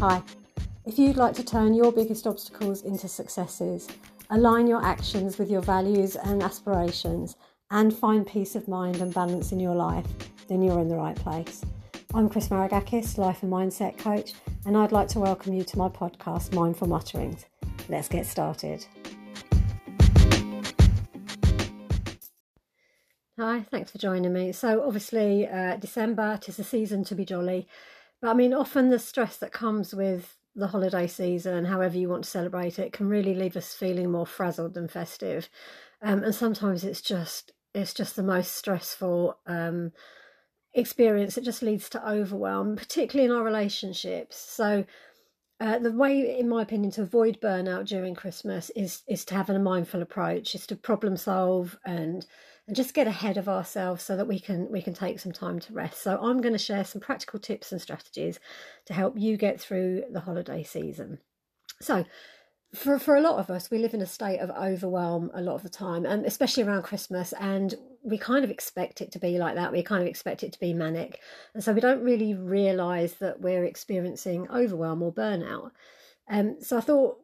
Hi. If you'd like to turn your biggest obstacles into successes, align your actions with your values and aspirations, and find peace of mind and balance in your life, then you're in the right place. I'm Chris Maragkakis, life and mindset coach, and I'd like to welcome you to my podcast, Mindful Mutterings. Let's get started. Hi, thanks for joining me. So, obviously, uh, December, tis the season to be jolly. But I mean, often the stress that comes with the holiday season, however you want to celebrate it, can really leave us feeling more frazzled than festive. Um, and sometimes it's just it's just the most stressful um, experience. It just leads to overwhelm, particularly in our relationships. So. Uh, the way, in my opinion, to avoid burnout during Christmas is is to have a mindful approach, is to problem solve and and just get ahead of ourselves so that we can we can take some time to rest. So I'm going to share some practical tips and strategies to help you get through the holiday season. So for for a lot of us, we live in a state of overwhelm a lot of the time, and especially around Christmas, and we kind of expect it to be like that. We kind of expect it to be manic, and so we don't really realise that we're experiencing overwhelm or burnout. Um, so I thought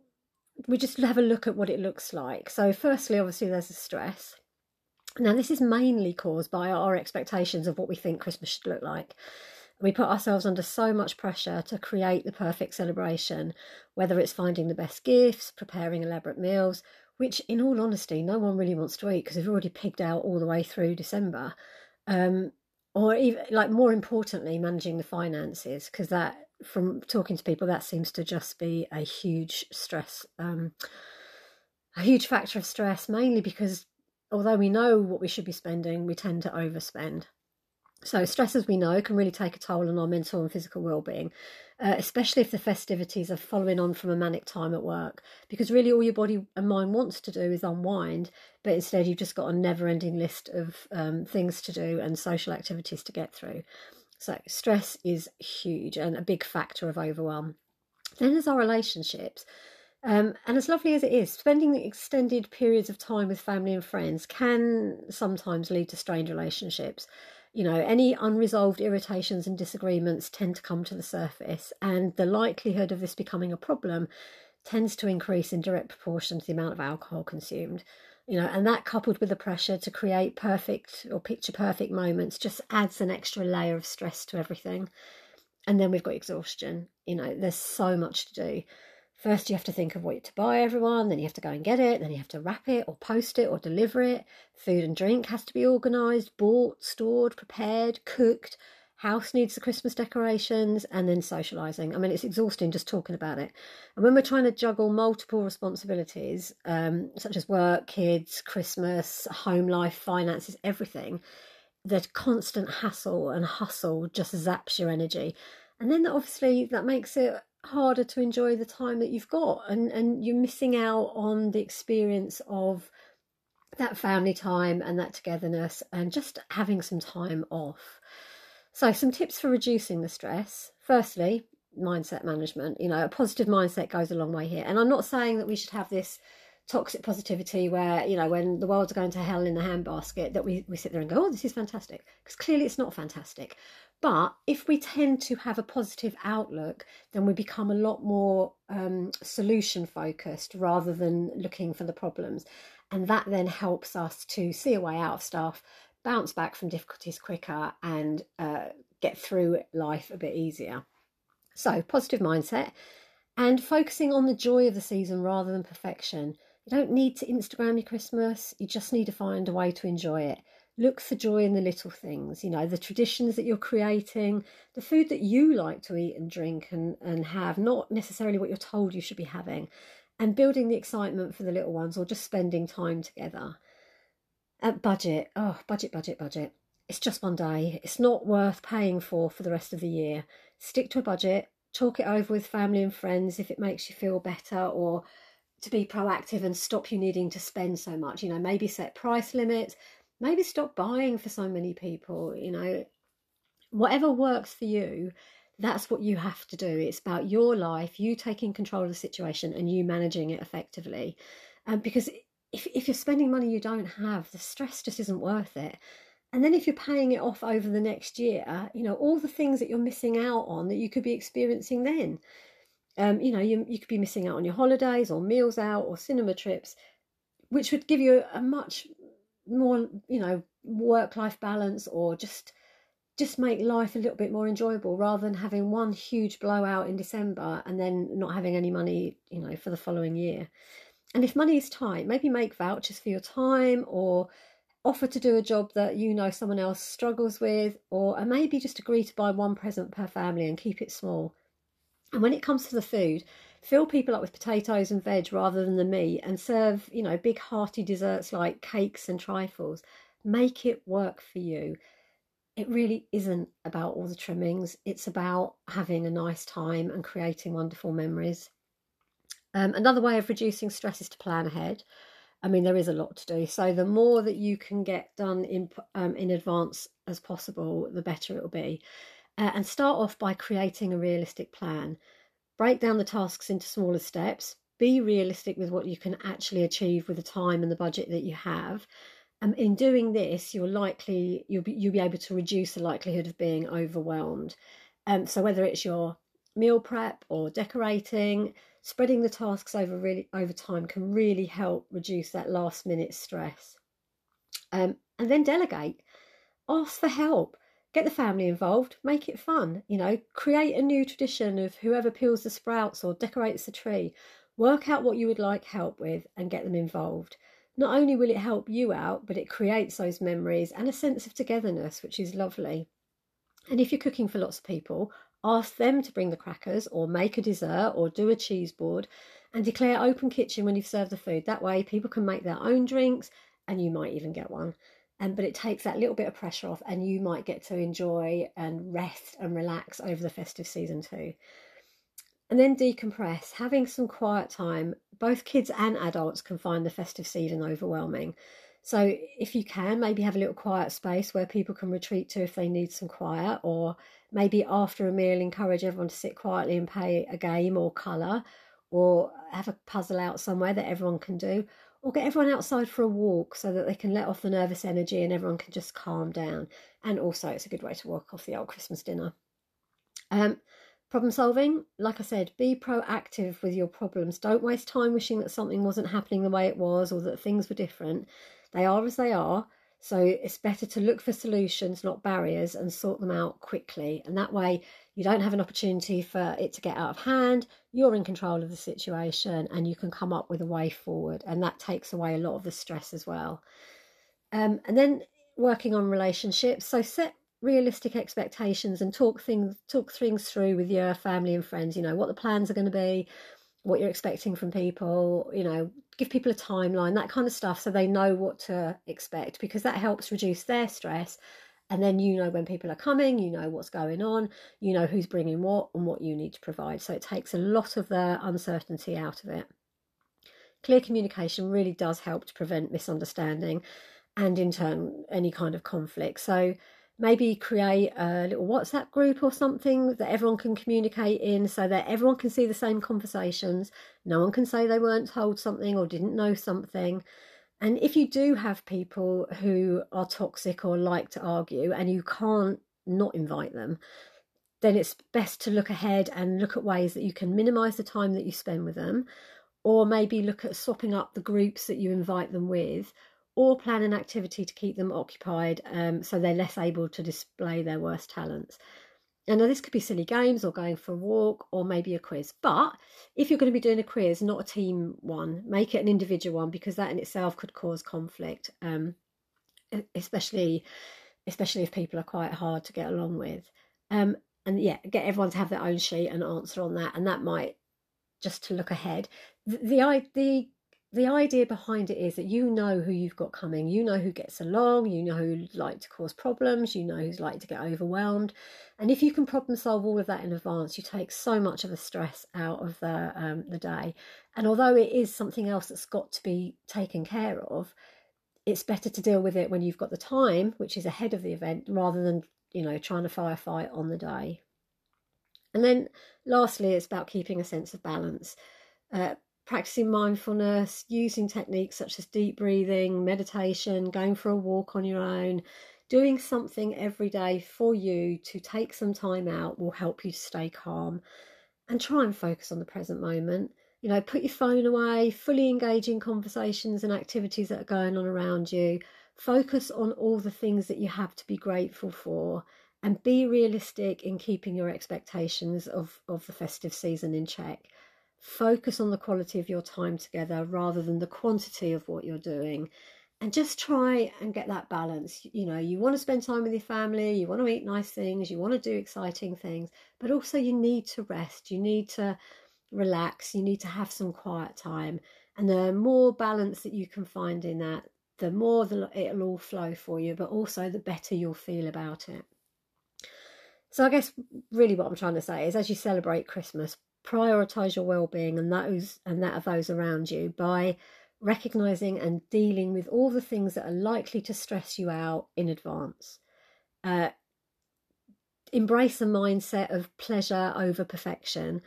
we just have a look at what it looks like. So firstly, obviously, there's the stress. Now, this is mainly caused by our expectations of what we think Christmas should look like. We put ourselves under so much pressure to create the perfect celebration, whether it's finding the best gifts, preparing elaborate meals, which, in all honesty, no one really wants to eat because we've already pigged out all the way through December. Um, or even, like, more importantly, managing the finances because that, from talking to people, that seems to just be a huge stress, um, a huge factor of stress, mainly because although we know what we should be spending, we tend to overspend. So, stress, as we know, can really take a toll on our mental and physical well-being, uh, especially if the festivities are following on from a manic time at work. Because really, all your body and mind wants to do is unwind, but instead, you've just got a never-ending list of um, things to do and social activities to get through. So, stress is huge and a big factor of overwhelm. Then there's our relationships. Um, and as lovely as it is, spending extended periods of time with family and friends can sometimes lead to strained relationships. You know, any unresolved irritations and disagreements tend to come to the surface, and the likelihood of this becoming a problem tends to increase in direct proportion to the amount of alcohol consumed. You know, and that coupled with the pressure to create perfect or picture perfect moments just adds an extra layer of stress to everything. And then we've got exhaustion. You know, there's so much to do. First, you have to think of what to buy everyone, then you have to go and get it, then you have to wrap it or post it or deliver it. Food and drink has to be organised, bought, stored, prepared, cooked. House needs the Christmas decorations and then socialising. I mean, it's exhausting just talking about it. And when we're trying to juggle multiple responsibilities, um, such as work, kids, Christmas, home life, finances, everything, the constant hassle and hustle just zaps your energy. And then obviously that makes it harder to enjoy the time that you've got and and you're missing out on the experience of that family time and that togetherness and just having some time off. So some tips for reducing the stress. Firstly mindset management. You know a positive mindset goes a long way here. And i'm not saying that we should have this toxic positivity where you know when the world's going to hell in the handbasket that we, we sit there and go oh this is fantastic because clearly it's not fantastic but if we tend to have a positive outlook, then we become a lot more um, solution focused rather than looking for the problems. And that then helps us to see a way out of stuff, bounce back from difficulties quicker, and uh, get through life a bit easier. So, positive mindset and focusing on the joy of the season rather than perfection. You don't need to Instagram your Christmas, you just need to find a way to enjoy it. Look for joy in the little things you know the traditions that you're creating the food that you like to eat and drink and, and have not necessarily what you're told you should be having and building the excitement for the little ones or just spending time together. At budget oh budget budget budget. It's just one day. It's not worth paying for for the rest of the year. Stick to a budget talk it over with family and friends if it makes you feel better or to be proactive and stop you needing to spend so much you know maybe set price limits maybe stop buying for so many people you know. Whatever works for you that's what you have to do. It's about your life you taking control of the situation and you managing it effectively. Um, because if, if you're spending money you don't have the stress just isn't worth it. And then if you're paying it off over the next year you know all the things that you're missing out on that you could be experiencing then Um, you know, you, you could be missing out on your holidays or meals out or cinema trips, which would give you a much more, you know, work life balance or just just make life a little bit more enjoyable rather than having one huge blowout in December and then not having any money, you know, for the following year. And if money is tight, maybe make vouchers for your time or offer to do a job that you know someone else struggles with, or maybe just agree to buy one present per family and keep it small. And when it comes to the food, fill people up with potatoes and veg rather than the meat and serve, you know, big hearty desserts like cakes and trifles. Make it work for you it really isn't about all the trimmings. It's about having a nice time and creating wonderful memories. Um, another way of reducing stress is to plan ahead. I mean, there is a lot to do. So the more that you can get done in um, in advance as possible, the better it will be. Uh, and start off by creating a realistic plan. Break down the tasks into smaller steps. Be realistic with what you can actually achieve with the time and the budget that you have, um, in doing this, you're likely you'll be you'll be able to reduce the likelihood of being overwhelmed. Um, so whether it's your meal prep or decorating, spreading the tasks over really over time can really help reduce that last minute stress. Um, and then delegate. Ask for help. Get the family involved. Make it fun. You know, create a new tradition of whoever peels the sprouts or decorates the tree. Work out what you would like help with and get them involved not only will it help you out, but it creates those memories and a sense of togetherness, which is lovely. And if you're cooking for lots of people, ask them to bring the crackers or make a dessert or do a cheese board and declare open kitchen when you've served the food. That way, people can make their own drinks and you might even get one. And but it takes that little bit of pressure off, and you might get to enjoy and rest and relax over the festive season too and then decompress. Having some quiet time, both kids and adults can find the festive season overwhelming. So, if you can, maybe have a little quiet space where people can retreat to if they need some quiet, or maybe after a meal, encourage everyone to sit quietly and play a game or colour, or have a puzzle out somewhere that everyone can do, or get everyone outside for a walk so that they can let off the nervous energy and everyone can just calm down. And also, it's a good way to walk off the old Christmas dinner. Um, Problem solving, like I said, be proactive with your problems. Don't waste time wishing that something wasn't happening the way it was or that things were different. They are as they are. So it's better to look for solutions, not barriers, and sort them out quickly. And that way, you don't have an opportunity for it to get out of hand. You're in control of the situation and you can come up with a way forward. And that takes away a lot of the stress as well. Um, and then working on relationships. So set realistic expectations and talk things talk things through with your family and friends you know what the plans are going to be what you're expecting from people you know give people a timeline that kind of stuff so they know what to expect because that helps reduce their stress. And then you know when people are coming you know what's going on you know who's bringing what and what you need to provide. So it takes a lot of the uncertainty out of it. Clear communication really does help to prevent misunderstanding and in turn any kind of conflict. So maybe create a little WhatsApp group or something that everyone can communicate in so that everyone can see the same conversations. No one can say they weren't told something or didn't know something. And if you do have people who are toxic or like to argue and you can't not invite them, then it's best to look ahead and look at ways that you can minimize the time that you spend with them, or maybe look at swapping up the groups that you invite them with, or plan an activity to keep them occupied um, so they're less able to display their worst talents. And now this could be silly games or going for a walk or maybe a quiz. But if you're going to be doing a quiz, not a team one, make it an individual one because that in itself could cause conflict, um, especially especially if people are quite hard to get along with. Um, and yeah, get everyone to have their own sheet and answer on that, and that might just to look ahead. The the, the the idea behind it is that you know who you've got coming. You know who gets along. You know who like to cause problems. You know who's like to get overwhelmed. And if you can problem solve all of that in advance, you take so much of the stress out of the um, the day. And although it is something else that's got to be taken care of, it's better to deal with it when you've got the time, which is ahead of the event, rather than you know trying to firefight on the day. And then lastly, it's about keeping a sense of balance. Uh, practicing mindfulness, using techniques such as deep breathing, meditation, going for a walk on your own, doing something every day for you to take some time out will help you to stay calm. and try and focus on the present moment. You know, put your phone away, fully engage in conversations and activities that are going on around you. Focus on all the things that you have to be grateful for and be realistic in keeping your expectations of, of the festive season in check. Focus on the quality of your time together rather than the quantity of what you're doing and just try and get that balance. You know, you want to spend time with your family, you want to eat nice things, you want to do exciting things, but also you need to rest, you need to relax, you need to have some quiet time. And the more balance that you can find in that, the more it'll all flow for you, but also the better you'll feel about it. So I guess really what I'm trying to say is as you celebrate Christmas, prioritize your well-being and those and that of those around you by recognizing and dealing with all the things that are likely to stress you out in advance. Uh, embrace a mindset of pleasure over perfection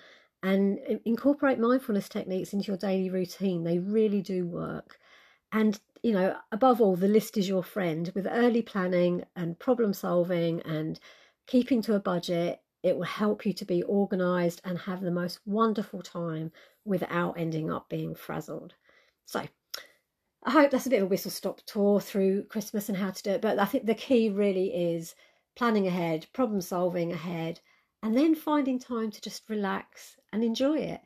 and incorporate mindfulness techniques into your daily routine. They really do work. And, you know, above all, the list is your friend with early planning and problem solving and keeping to a budget. It will help you to be organized and have the most wonderful time without ending up being frazzled. So I hope that's a bit of a whistle stop tour through Christmas and how to do it. But I think the key really is planning ahead, problem solving ahead, and then finding time to just relax and enjoy it.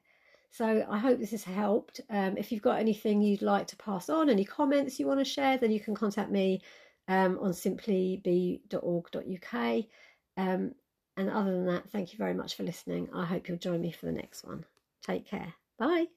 So I hope this has helped. Um, if you've got anything you'd like to pass on, any comments you want to share, then you can contact me um, on simplybe.org.uk. Um, and other than that, thank you very much for listening. I hope you'll join me for the next one. Take care. Bye.